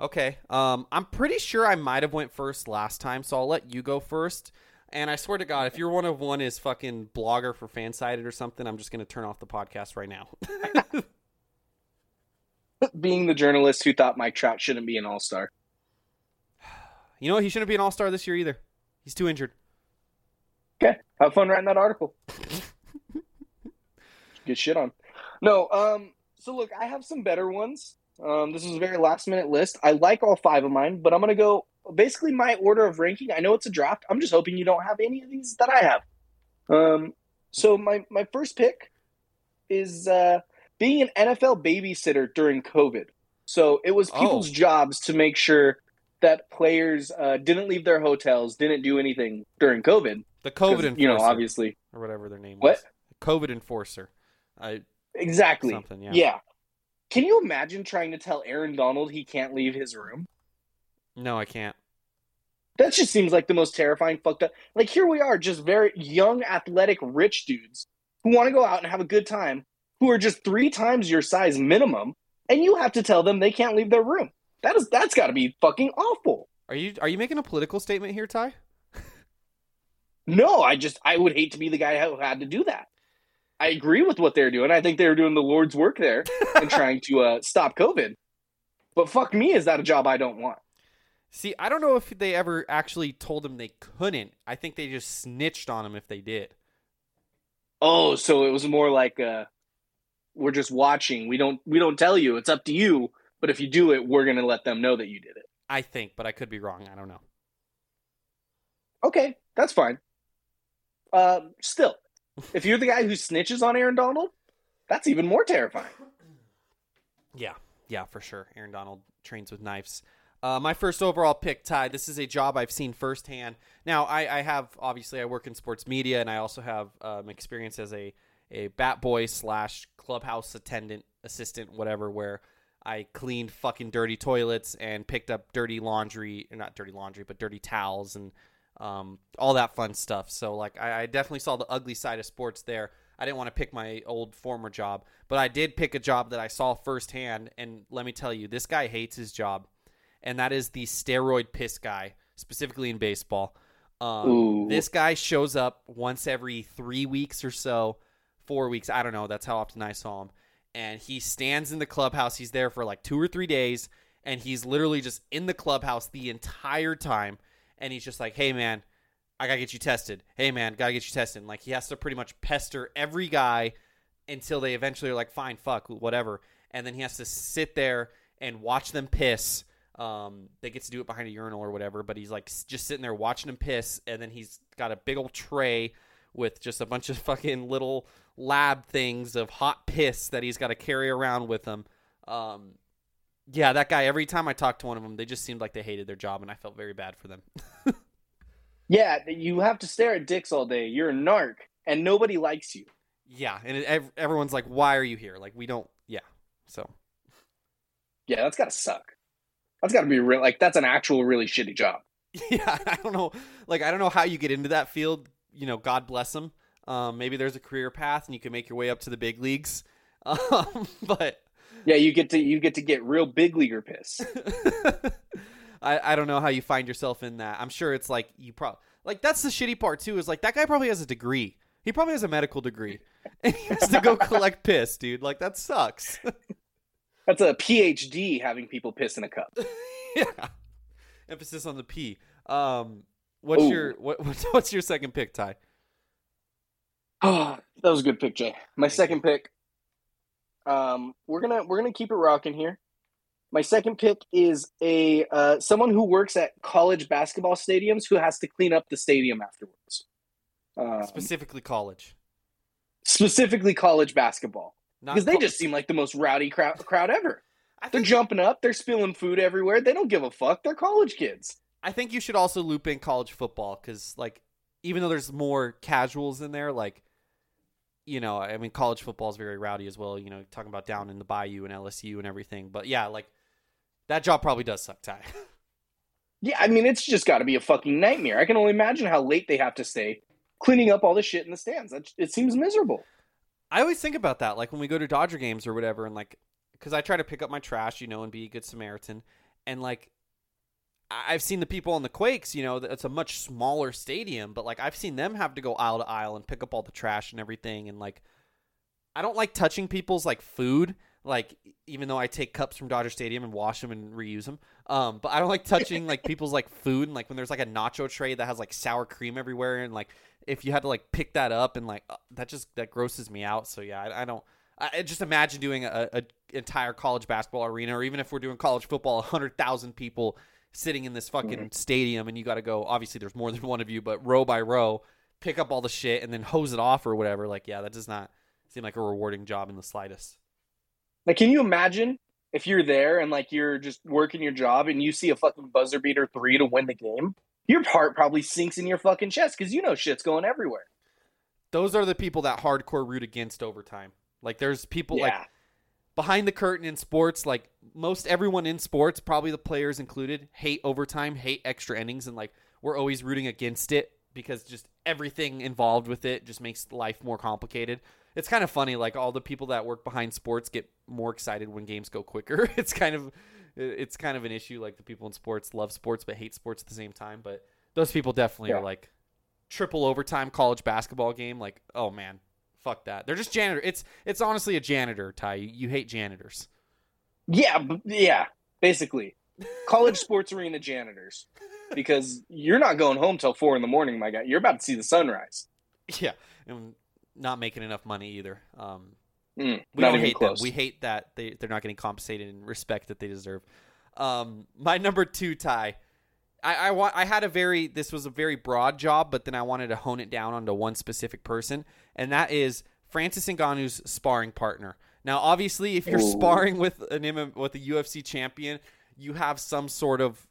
Okay. Um, I'm pretty sure I might have went first last time, so I'll let you go first. And I swear to God, if you're one of one is fucking blogger for Fansided or something, I'm just gonna turn off the podcast right now. Being the journalist who thought Mike Trout shouldn't be an all star. You know what? He shouldn't be an All Star this year either. He's too injured. Okay. Have fun writing that article. Get shit on. No, um, so look, I have some better ones. Um, this is a very last minute list. I like all five of mine, but I'm gonna go basically my order of ranking. I know it's a draft. I'm just hoping you don't have any of these that I have. Um, so my my first pick is uh, being an NFL babysitter during COVID. So it was people's Oh. jobs to make sure that players uh, didn't leave their hotels, didn't do anything during COVID. The COVID enforcer, you know, obviously. or whatever their name is. What? COVID enforcer. I Exactly. Something, yeah. yeah. Can you imagine trying to tell Aaron Donald he can't leave his room? no, I can't. That just seems like the most terrifying fucked up. Like here we are, just very young, athletic, rich dudes who want to go out and have a good time who are just three times your size minimum, and you have to tell them they can't leave their room. That is that's got to be fucking awful. Are you are you making a political statement here, Ty? No, I just I would hate to be the guy who had to do that. I agree with what they're doing. I think they're doing the Lord's work there and trying to uh, stop COVID. But fuck me, is that a job I don't want? See, I don't know if they ever actually told him they couldn't. I think they just snitched on him if they did. Oh, so it was more like uh, we're just watching. We don't we don't tell you. It's up to you. But if you do it, we're gonna let them know that you did it. I think, but I could be wrong. I don't know. Okay, that's fine. Uh, still, if you're the guy who snitches on Aaron Donald, that's even more terrifying. Yeah, yeah, for sure. Aaron Donald trains with knives. Uh, my first overall pick, Ty. This is a job I've seen firsthand. Now, I, I have obviously I work in sports media, and I also have um, experience as a a bat boy slash clubhouse attendant, assistant, whatever, where I cleaned fucking dirty toilets and picked up dirty laundry, not dirty laundry, but dirty towels and um, all that fun stuff. So like I, I definitely saw the ugly side of sports there. I didn't want to pick my old former job, but I did pick a job that I saw firsthand. And let me tell you, this guy hates his job, and that is the steroid piss guy, specifically in baseball. Um, this guy shows up once every three weeks or so, four weeks. I don't know. That's how often I saw him. And he stands in the clubhouse. He's there for like two or three days, and he's literally just in the clubhouse the entire time. And he's just like, "Hey, man, I gotta get you tested. Hey man, gotta get you tested. And like he has to pretty much pester every guy until they eventually are like, fine, fuck, whatever. And then he has to sit there and watch them piss. Um, they get to do it behind a urinal or whatever, but he's like just sitting there watching them piss, and then he's got a big old tray with just a bunch of fucking little lab things of hot piss that he's got to carry around with him. Um, yeah, that guy. Every time I talked to one of them, they just seemed like they hated their job, and I felt very bad for them. Yeah, you have to stare at dicks all day. You're a narc, and nobody likes you. Yeah, and it, everyone's like, "Why are you here?" Like, we don't. Yeah, so Yeah, that's gotta suck. That's gotta be real. Like that's an actual really shitty job. yeah, I don't know. Like, I don't know how you get into that field. You know, God bless them. Um, maybe there's a career path, and you can make your way up to the big leagues. Um, but Yeah, you get to you get to get real big leaguer piss. I, I don't know how you find yourself in that. I'm sure it's like you probably like that's the shitty part too. Is like that guy probably has a degree. He probably has a medical degree, and he has to go collect piss, dude. Like that sucks. That's a PhD having people piss in a cup. yeah. Emphasis on the P. Um, what's Ooh. your what, what's what's your second pick, Ty? Oh, that was a good pick, Jay. My second pick. Um, we're gonna we're gonna keep it rocking here. My second pick is a uh, someone who works at college basketball stadiums who has to clean up the stadium afterwards. Um, Specifically, college. specifically college basketball Not because they col- just seem like the most rowdy crowd crowd ever. They're jumping up, they're spilling food everywhere. They don't give a fuck. They're college kids. I think you should also loop in college football because, like, even though there's more casuals in there, like, you know, I mean, college football is very rowdy as well. You know, talking about down in the Bayou and LSU and everything. But yeah, like that job probably does suck, Ty. Yeah, I mean, it's just got to be a fucking nightmare. I can only imagine how late they have to stay cleaning up all the shit in the stands. That, it seems miserable. I always think about that, like when we go to Dodger games or whatever, and like, because I try to pick up my trash, you know, and be a good Samaritan, and like, I've seen the people on the Quakes, you know, it's a much smaller stadium, but like I've seen them have to go aisle to aisle and pick up all the trash and everything, and like, I don't like touching people's like food, like even though I take cups from Dodger Stadium and wash them and reuse them, um, but I don't like touching like people's like food and like when there's like a nacho tray that has like sour cream everywhere and like if you had to like pick that up and like uh, that just that grosses me out. So yeah, I, I don't. I just imagine doing a, a entire college basketball arena, or even if we're doing college football, hundred thousand people sitting in this fucking mm-hmm. stadium, and you got to go. Obviously, there's more than one of you, but row by row, pick up all the shit and then hose it off or whatever. Like, yeah, that does not seem like a rewarding job in the slightest. Like, can you imagine if you're there and like you're just working your job and you see a fucking buzzer beater three to win the game? Your heart probably sinks in your fucking chest because you know shit's going everywhere. Those are the people that hardcore root against overtime. Like, there's people like Yeah. Behind the curtain in sports, like most everyone in sports, probably the players included, hate overtime, hate extra innings, and like we're always rooting against it because just everything involved with it just makes life more complicated. It's kind of funny, like all the people that work behind sports get more excited when games go quicker. It's kind of it's kind of an issue. Like the people in sports love sports but hate sports at the same time. But those people definitely Yeah. are like triple overtime college basketball game. Like, oh man, fuck that. They're just janitor. It's it's honestly a janitor. Ty, you, you hate janitors. Yeah, b- yeah, basically. College sports arena janitors. Because you're not going home till four in the morning, my guy. You're about to see the sunrise. Yeah, and not making enough money either. Um, Mm, we don't even hate close. them. We hate that they they're not getting compensated and respect that they deserve. Um, my number two Ty. I, I want. I had a very. This was a very broad job, but then I wanted to hone it down onto one specific person, and that is Francis Ngannou's sparring partner. Now, obviously, if you're Ooh. sparring with an with a UFC champion, you have some sort of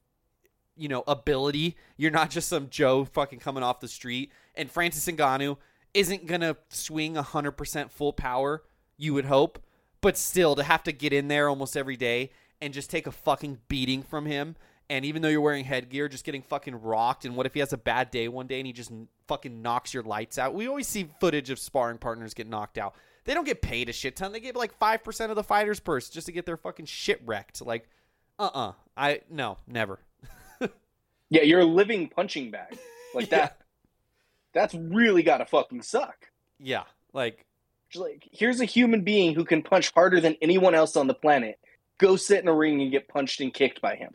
you know ability. You're not just some Joe fucking coming off the street. And Francis Ngannou isn't gonna swing hundred percent full power. You would hope, but still to have to get in there almost every day and just take a fucking beating from him. And even though you're wearing headgear, just getting fucking rocked. And what if he has a bad day one day and he just fucking knocks your lights out? We always see footage of sparring partners get knocked out. They don't get paid a shit ton. They get like five percent of the fighter's purse just to get their fucking shit wrecked. Like, uh, uh I no, never. Yeah, you're a living punching bag. Like that. That's really gotta fucking suck. Yeah, like like here's a human being who can punch harder than anyone else on the planet. Go sit in a ring and get punched and kicked by him.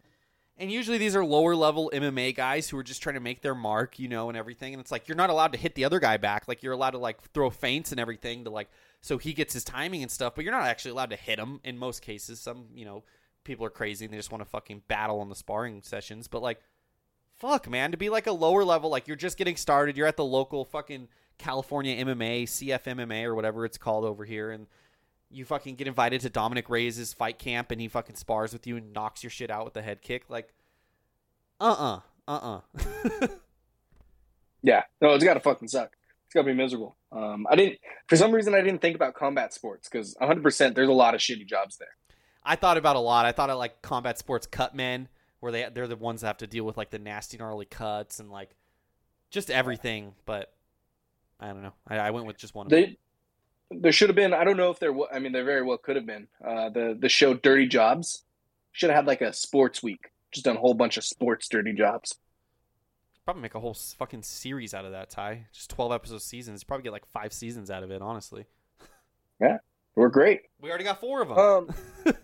And usually these are lower level MMA guys who are just trying to make their mark, you know, and everything. And it's like you're not allowed to hit the other guy back. Like you're allowed to like throw feints and everything to like so he gets his timing and stuff, but you're not actually allowed to hit him in most cases. Some, you know, people are crazy and they just want to fucking battle on the sparring sessions, but like fuck, man, to be like a lower level like you're just getting started, you're at the local fucking California MMA, CFMMA or whatever it's called over here and you fucking get invited to Dominick Reyes' fight camp and he fucking spars with you and knocks your shit out with a head kick. Like, uh uh, uh uh. Yeah, no, it's gotta fucking suck. It's gotta be miserable. Um, I didn't, for some reason, I didn't think about combat sports because 100. percent There's a lot of shitty jobs there. I thought about a lot. I thought of like combat sports cut men, where they they're the ones that have to deal with like the nasty gnarly cuts and like just everything. But I don't know. I, I went with just one. Of them. They, there should have been. I don't know if there. wa- I mean, there very well could have been. Uh, the the show Dirty Jobs should have had like a sports week. Just done a whole bunch of sports dirty jobs. Probably make a whole fucking series out of that. Ty, just twelve episode seasons. Probably get like five seasons out of it. Honestly, Yeah, we're great. we already got four of them. Um,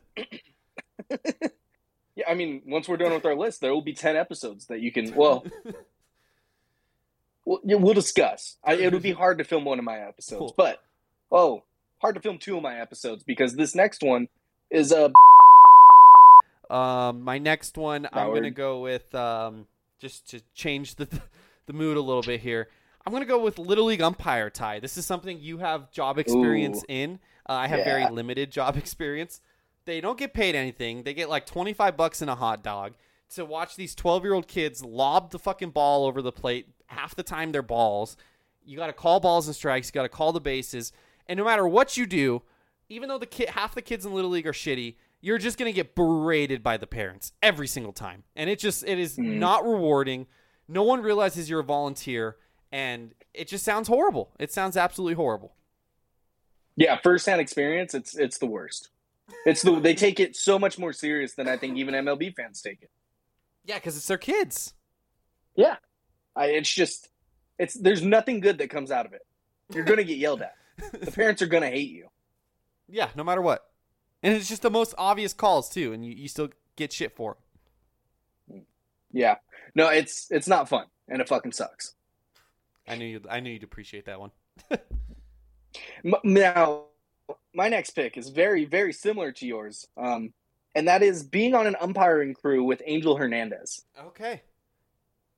yeah, I mean, once we're done with our list, there will be ten episodes that you can. Well, we'll, yeah, we'll discuss. I, it would be hard to film one of my episodes, Cool. but oh, hard to film two of my episodes because this next one is a Um, my next one, I'm gonna go with um, just to change the the mood a little bit here. I'm gonna go with Little League umpire Ty. This is something you have job experience Ooh. in. Uh, I have very limited job experience. They don't get paid anything. They get like 25 bucks and a hot dog to watch these 12 year old kids lob the fucking ball over the plate. Half the time they're balls. You got to call balls and strikes. You got to call the bases. And no matter what you do, even though the kid half the kids in little league are shitty, you're just gonna get berated by the parents every single time, and it just it is hmm. not rewarding. No one realizes you're a volunteer, and it just sounds horrible. It sounds absolutely horrible. yeah firsthand experience. It's it's the worst. It's the they take it so much more serious than I think even MLB fans take it. Yeah, because it's their kids. Yeah, I, it's just it's there's nothing good that comes out of it. You're gonna get yelled at. The parents are gonna hate you. Yeah, no matter what, and it's just the most obvious calls too, and you, you still get shit for. 'em. Yeah, no, it's it's not fun, and it fucking sucks. I knew you. I knew you'd appreciate that one. Now, my next pick is very very similar to yours, um, and that is being on an umpiring crew with Angel Hernandez. Okay.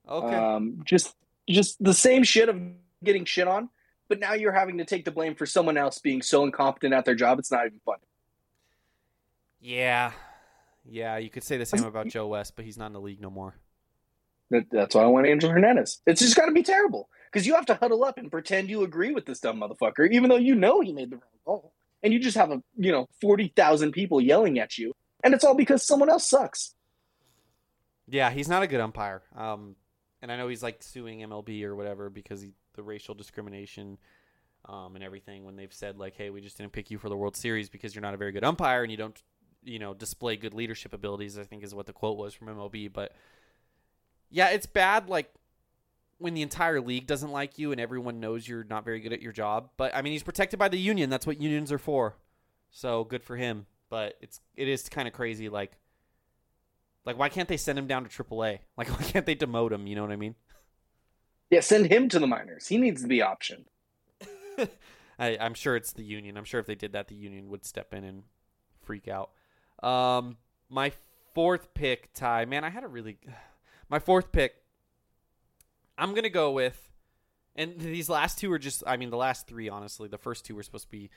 Okay. Um, just just the same shit of getting shit on, but now you're having to take the blame for someone else being so incompetent at their job. It's not even fun. yeah. Yeah, you could say the same about Joe West, but he's not in the league no more. That's why I want Angel Hernandez. It's just got to be terrible because you have to huddle up and pretend you agree with this dumb motherfucker, even though you know he made the wrong call, and you just have a you know forty thousand people yelling at you, and it's all because someone else sucks. Yeah, he's not a good umpire. Um, and I know he's like suing MLB or whatever because he, the racial discrimination um, and everything when they've said like, "Hey, we just didn't pick you for the World Series because you're not a very good umpire and you don't, you know, display good leadership abilities." I think is what the quote was from MLB. But yeah, it's bad. Like when the entire league doesn't like you and everyone knows you're not very good at your job. But I mean, he's protected by the union. That's what unions are for. So good for him. But it's it is kind of crazy. Like, like why can't they send him down to AAA? Like why can't they demote him? You know what I mean? Yeah, send him to the minors. He needs to be optioned. I, I'm sure it's the union. I'm sure if they did that, the union would step in and freak out. Um, my fourth pick, Ty. Man, I had a really my fourth pick. I'm gonna go with, and these last two are just. I mean, the last three, honestly, the first two were supposed to be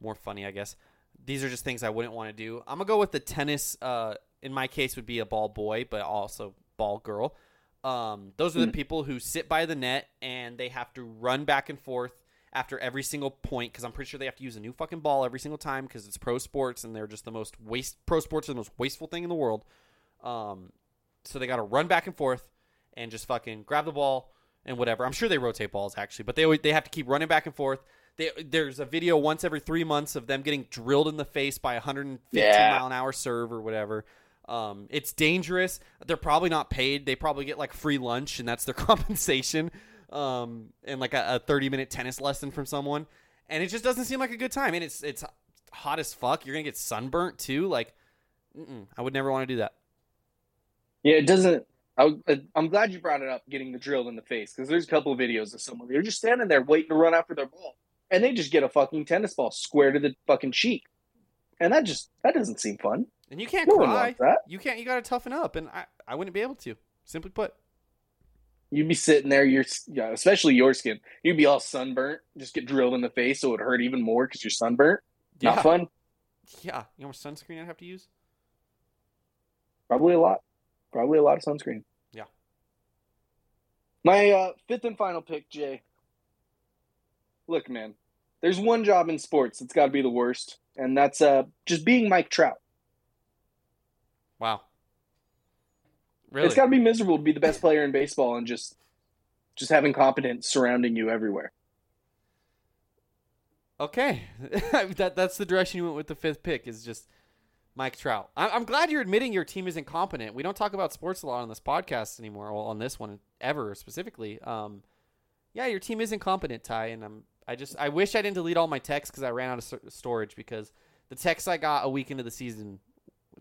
more funny, I guess. These are just things I wouldn't want to do. I'm gonna go with the tennis. Uh, in my case, would be a ball boy, but also ball girl. Um, those are the people who sit by the net and they have to run back and forth after every single point because I'm pretty sure they have to use a new fucking ball every single time because it's pro sports and they're just the most waste. Pro sports are the most wasteful thing in the world. Um, so they got to run back and forth and just fucking grab the ball and whatever. I'm sure they rotate balls actually, but they always, they have to keep running back and forth. They, there's a video once every three months of them getting drilled in the face by a 115 Yeah. mile an hour serve or whatever. Um, it's dangerous. They're probably not paid. They probably get like free lunch, and that's their compensation. Um, and like a, a 30 minute tennis lesson from someone, and it just doesn't seem like a good time. And it's it's hot as fuck. You're gonna get sunburnt too. Like, I would never want to do that. Yeah, it doesn't. I, I'm glad you brought it up, getting the drill in the face, because there's a couple of videos of someone they're just standing there waiting to run after their ball, and they just get a fucking tennis ball square to the fucking cheek, and that just that doesn't seem fun. And you can't No cry. You can't. You got to toughen up. And I I wouldn't be able to. Simply put. You'd be sitting there, yeah, especially your skin. You'd be all sunburnt, just get drilled in the face, so it would hurt even more because you're sunburnt. Not Yeah. fun. Yeah. You know how much sunscreen I'd have to use? Probably a lot. Probably a lot of sunscreen. Yeah. My uh, fifth and final pick, Jay. Look, man, there's one job in sports that's got to be the worst, and that's uh, just being Mike Trout. Wow. Really? It's got to be miserable to be the best player in baseball and just just having competence surrounding you everywhere. Okay, that that's the direction you went with the fifth pick. Is just Mike Trout. I, I'm glad you're admitting your team is incompetent. We don't talk about sports a lot on this podcast anymore. Well, on this one ever specifically. Um, yeah, your team is incompetent, Ty, and I'm. I just I wish I didn't delete all my texts because I ran out of storage because the texts I got a week into the season,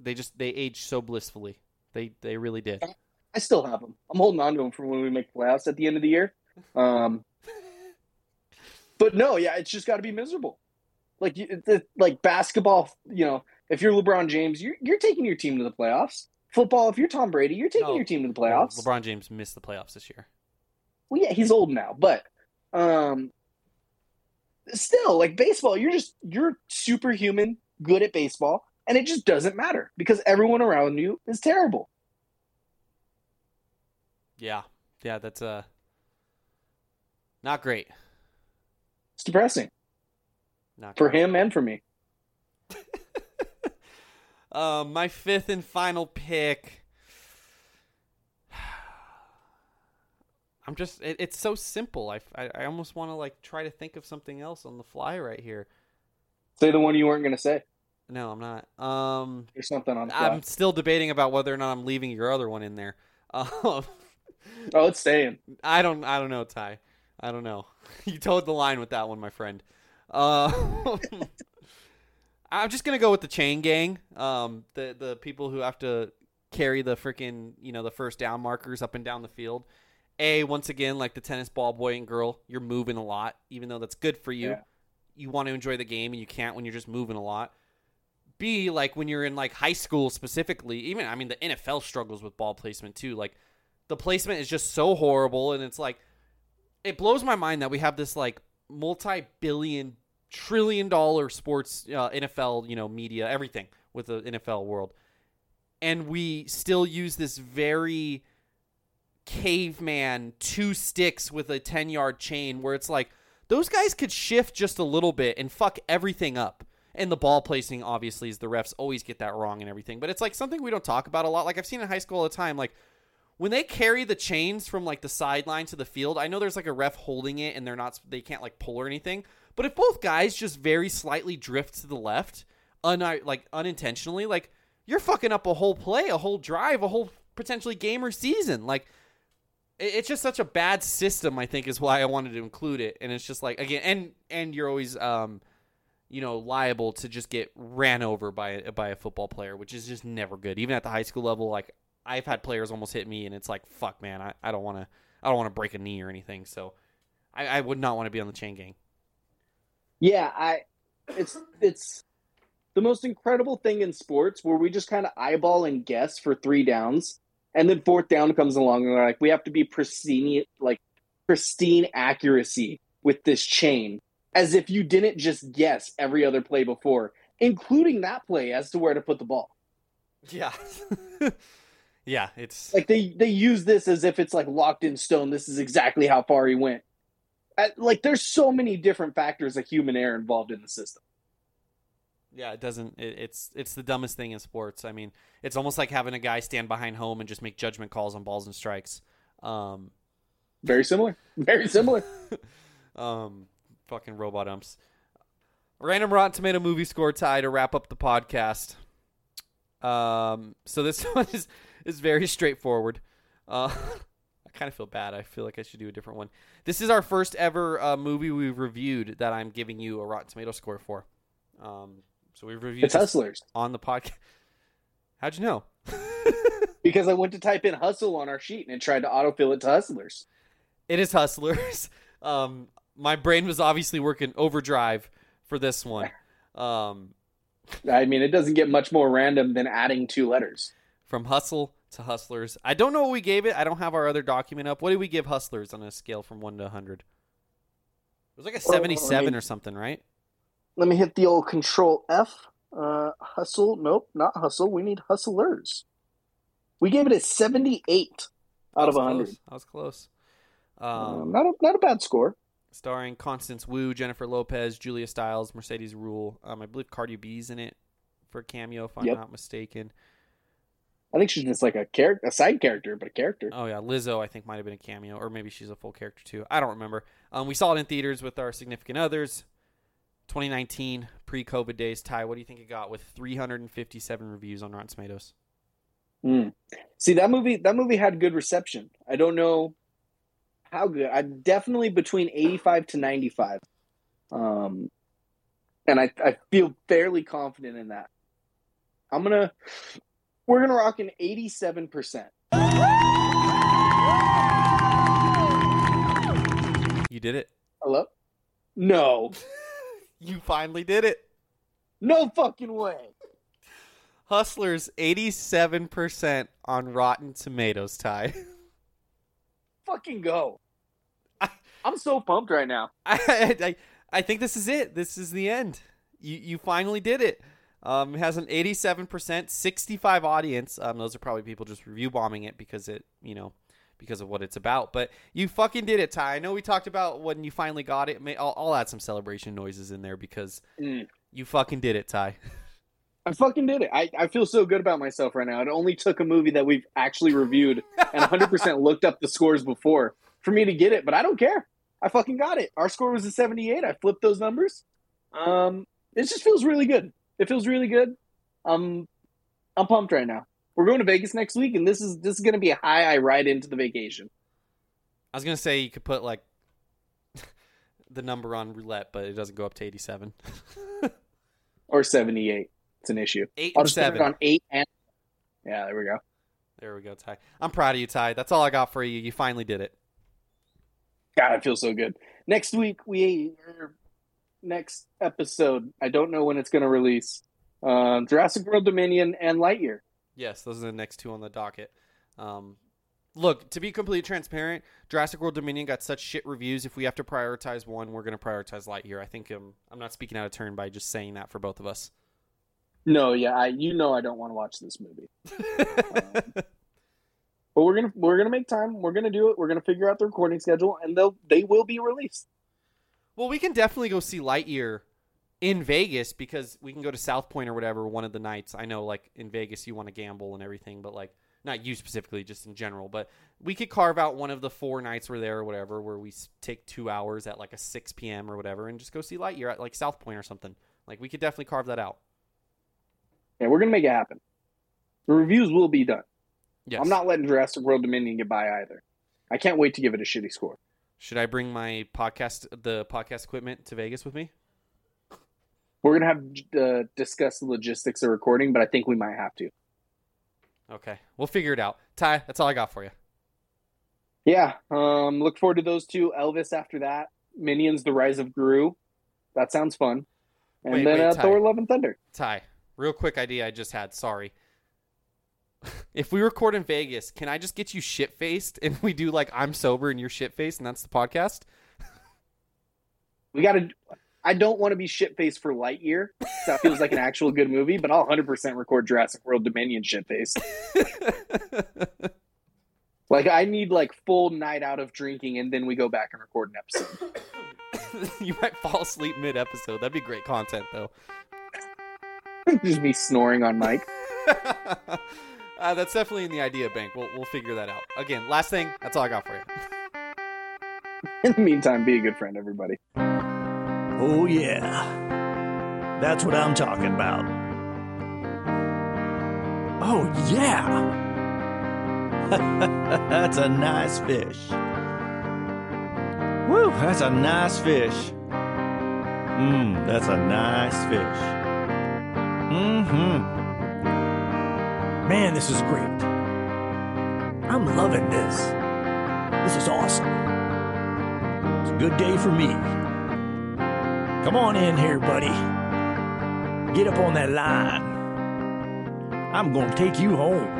they just they aged so blissfully. They they really did. I still have them. I'm holding on to them for when we make the playoffs at the end of the year. Um, but no, yeah, it's just got to be miserable. Like it's like basketball, you know, if you're LeBron James, you're you're taking your team to the playoffs. Football, if you're Tom Brady, you're taking No. your team to the playoffs. LeBron James missed the playoffs this year. Well, yeah, he's old now, but um, still, like baseball, you're just you're superhuman, good at baseball, and it just doesn't matter because everyone around you is terrible. Yeah, yeah, that's uh not great. It's depressing Not for great. him and for me. Um, my fifth and final pick. I'm just, it, it's so simple. I, I, I almost want to like try to think of something else on the fly right here. Say the one you weren't going to say. No, I'm not. Um, There's something on. I'm still debating about whether or not I'm leaving your other one in there. Um, Oh, it's staying. I don't, I don't know, Ty. I don't know. You toed the line with that one, my friend. Uh, I'm just gonna go with the chain gang. Um, the the people who have to carry the freaking you know the first down markers up and down the field. A once again like the tennis ball boy and girl, you're moving a lot, even though that's good for you. Yeah. You want to enjoy the game and you can't when you're just moving a lot. B like when you're in like high school specifically, even I mean the NFL struggles with ball placement too. Like the placement is just so horrible and it's like it blows my mind that we have this like multi-billion trillion dollar sports uh, NFL, you know, media, everything with the NFL world. And we still use this very caveman two sticks with a 10-yard chain where it's like those guys could shift just a little bit and fuck everything up. And the ball placing obviously is the refs always get that wrong and everything, but it's like something we don't talk about a lot. Like I've seen in high school all the time like when they carry the chains from like the sideline to the field, I know there's like a ref holding it and they're not they can't like pull or anything. But if both guys just very slightly drift to the left, un like unintentionally, like you're fucking up a whole play, a whole drive, a whole potentially game or season. Like it's just such a bad system. I think is why I wanted to include it. And it's just like again, and and you're always um, you know, liable to just get ran over by by a football player, which is just never good. Even at the high school level, like I've had players almost hit me, and it's like fuck, man, I, I don't want to I don't want to break a knee or anything. So I, I would not want to be on the chain gang. Yeah, I it's it's the most incredible thing in sports where we just kind of eyeball and guess for three downs, and then fourth down comes along and we're like, we have to be pristine, like pristine accuracy with this chain, as if you didn't just guess every other play before, including that play as to where to put the ball. Yeah. yeah, it's Like they they use this as if it's like locked in stone. This is exactly how far he went. Like there's so many different factors of human error involved in the system. Yeah, it doesn't. It, it's it's the dumbest thing in sports. I mean, it's almost like having a guy stand behind home and just make judgment calls on balls and strikes. Um, Very similar. Very similar. um, fucking robot umps. Random Rotten Tomato movie score Ty to wrap up the podcast. Um, so this one is is very straightforward. Uh, I kind of feel bad. I feel like I should do a different one. This is our first ever uh, movie we've reviewed that I'm giving you a Rotten Tomato score for. Um, so we've reviewed It's Hustlers. on the podcast. How'd you know? Because I went to type in hustle on our sheet and it tried to autofill it to hustlers. It is Hustlers. Um, my brain was obviously working overdrive for this one. Um, I mean, it doesn't get much more random than adding two letters. from Hustle to Hustlers. I don't know what we gave it. I don't have our other document up. What did we give Hustlers on a scale from 1 to 100? It was like a Oh, I 77 mean- or something, right? Let me hit the old control F. Uh, hustle. Nope, not hustle. We need hustlers. We gave it a 78 out of That 100. close. That was close. Um, Um, not, a, not a bad score. Starring Constance Wu, Jennifer Lopez, Julia Stiles, Mercedes Ruehl. Um, I believe Cardi B's in it for a cameo, if I'm Yep. not mistaken. I think she's just like a character, a side character, but a character. Oh yeah, Lizzo I think might have been a cameo, or maybe she's a full character too. I don't remember. Um, we saw it in theaters with our significant others. 2019 pre-COVID days. Ty, what do you think it got with 357 reviews on Rotten Tomatoes? Mm. See that movie. That movie had good reception. I don't know how good. I definitely between eighty-five to ninety-five, um, and I I feel fairly confident in that. I'm gonna we're gonna rock an eighty-seven percent. You did it. Hello? No, You finally did it. no fucking way. Hustlers 87% on Rotten Tomatoes, Ty. Fucking go. I'm so pumped right now. I, I I think this is it. This is the end. You you finally did it. Um, it has an 87%, 65 audience. Um, those are probably people just review bombing it because it, you know, because of what it's about. But you fucking did it, Ty. I know we talked about when you finally got it. I'll, I'll add some celebration noises in there because Mm. you fucking did it, Ty. I fucking did it. I, I feel so good about myself right now. It only took a movie that we've actually reviewed and 100% looked up the scores before for me to get it, but I don't care. I fucking got it. Our score was a 78. I flipped those numbers. Um, it just feels really good. It feels really good. Um, I'm pumped right now. We're going to Vegas next week, and this is this is going to be a high I ride into the vacation. I was gonna say you could put like the number on roulette, but it doesn't go up to 87. Or 78. It's an issue. Eight I'll just put it seven. on eight and yeah. There we go. There we go, Ty. I'm proud of you, Ty. That's all I got for you. You finally did it. God, I feel so good. Next week we next episode. I don't know when it's going to release. Um, Jurassic World Dominion and Lightyear. Yes, those are the next two on the docket. Um, look, to be completely transparent, Jurassic World Dominion got such shit reviews. If we have to prioritize one, we're going to prioritize Lightyear. I think um, I'm not speaking out of turn by just saying that for both of us. No, yeah, I you know I don't want to watch this movie. Um, but we're gonna we're gonna make time. We're gonna do it. We're gonna figure out the recording schedule, and they'll they will be released. well, we can definitely go see Lightyear in Vegas because we can go to South Point or whatever one of the nights. I know, like in Vegas, you want to gamble and everything, but like not you specifically, just in general, but we could carve out one of the four nights we're there or whatever, where we take two hours at like a 6 p.m. or whatever, and just go see Lightyear at like South Point or something. Like we could definitely carve that out. Yeah, we're gonna make it happen. The reviews will be done. Yes. I'm not letting Jurassic World Dominion get by either. I can't wait to give it a shitty score. Should I bring my podcast, the podcast equipment to Vegas with me? We're gonna have uh, discuss the logistics of recording, but I think we might have to. Okay, we'll figure it out. Ty, that's all I got for you. Yeah, um, look forward to those two. Elvis after that. Minions: The Rise of Gru. That sounds fun. And Wait, then wait, uh, Thor: Love and Thunder. Ty, real quick idea I just had. Sorry. if we record in Vegas, can I just get you shit faced and we do like I'm sober and you're shit faced and that's the podcast? We got to. I don't want to be shit faced for Lightyear. That feels like an actual good movie, but I'll 100% record Jurassic World Dominion shit faced. like I need like full night out of drinking, and then we go back and record an episode. you might fall asleep mid episode. That'd be great content though. Just me snoring on mic. uh, that's definitely in the idea bank. We'll we'll figure that out. Again, last thing. That's all I got for you. In the meantime, be a good friend, everybody. Oh, yeah. That's what I'm talking about. Oh, yeah. that's a nice fish. Woo, that's a nice fish. Mmm, that's a nice fish. Mm-hmm. Man, this is great. I'm loving this. This is awesome. It's a good day for me. Come on in here, buddy. Get up on that line. I'm gonna take you home.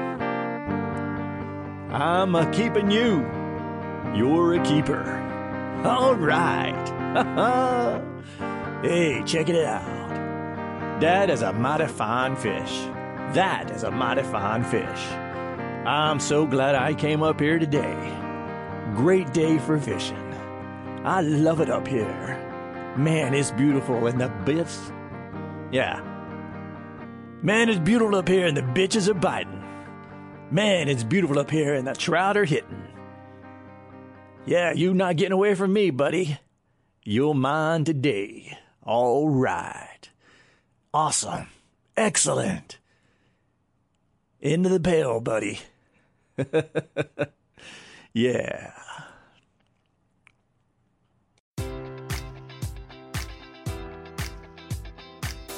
I'm a keeping you. You're a keeper. All right. hey, check it out. That is a mighty fine fish. That is a mighty fine fish. I'm so glad I came up here today. Great day for fishing. I love it up here. Man, it's beautiful and the bits. Yeah. Man, it's beautiful up here and the bitches are biting. Man, it's beautiful up here and the trout are hitting. Yeah, you not getting away from me, buddy. You're mine today. All right. Awesome. Excellent. Into the pail, buddy. yeah.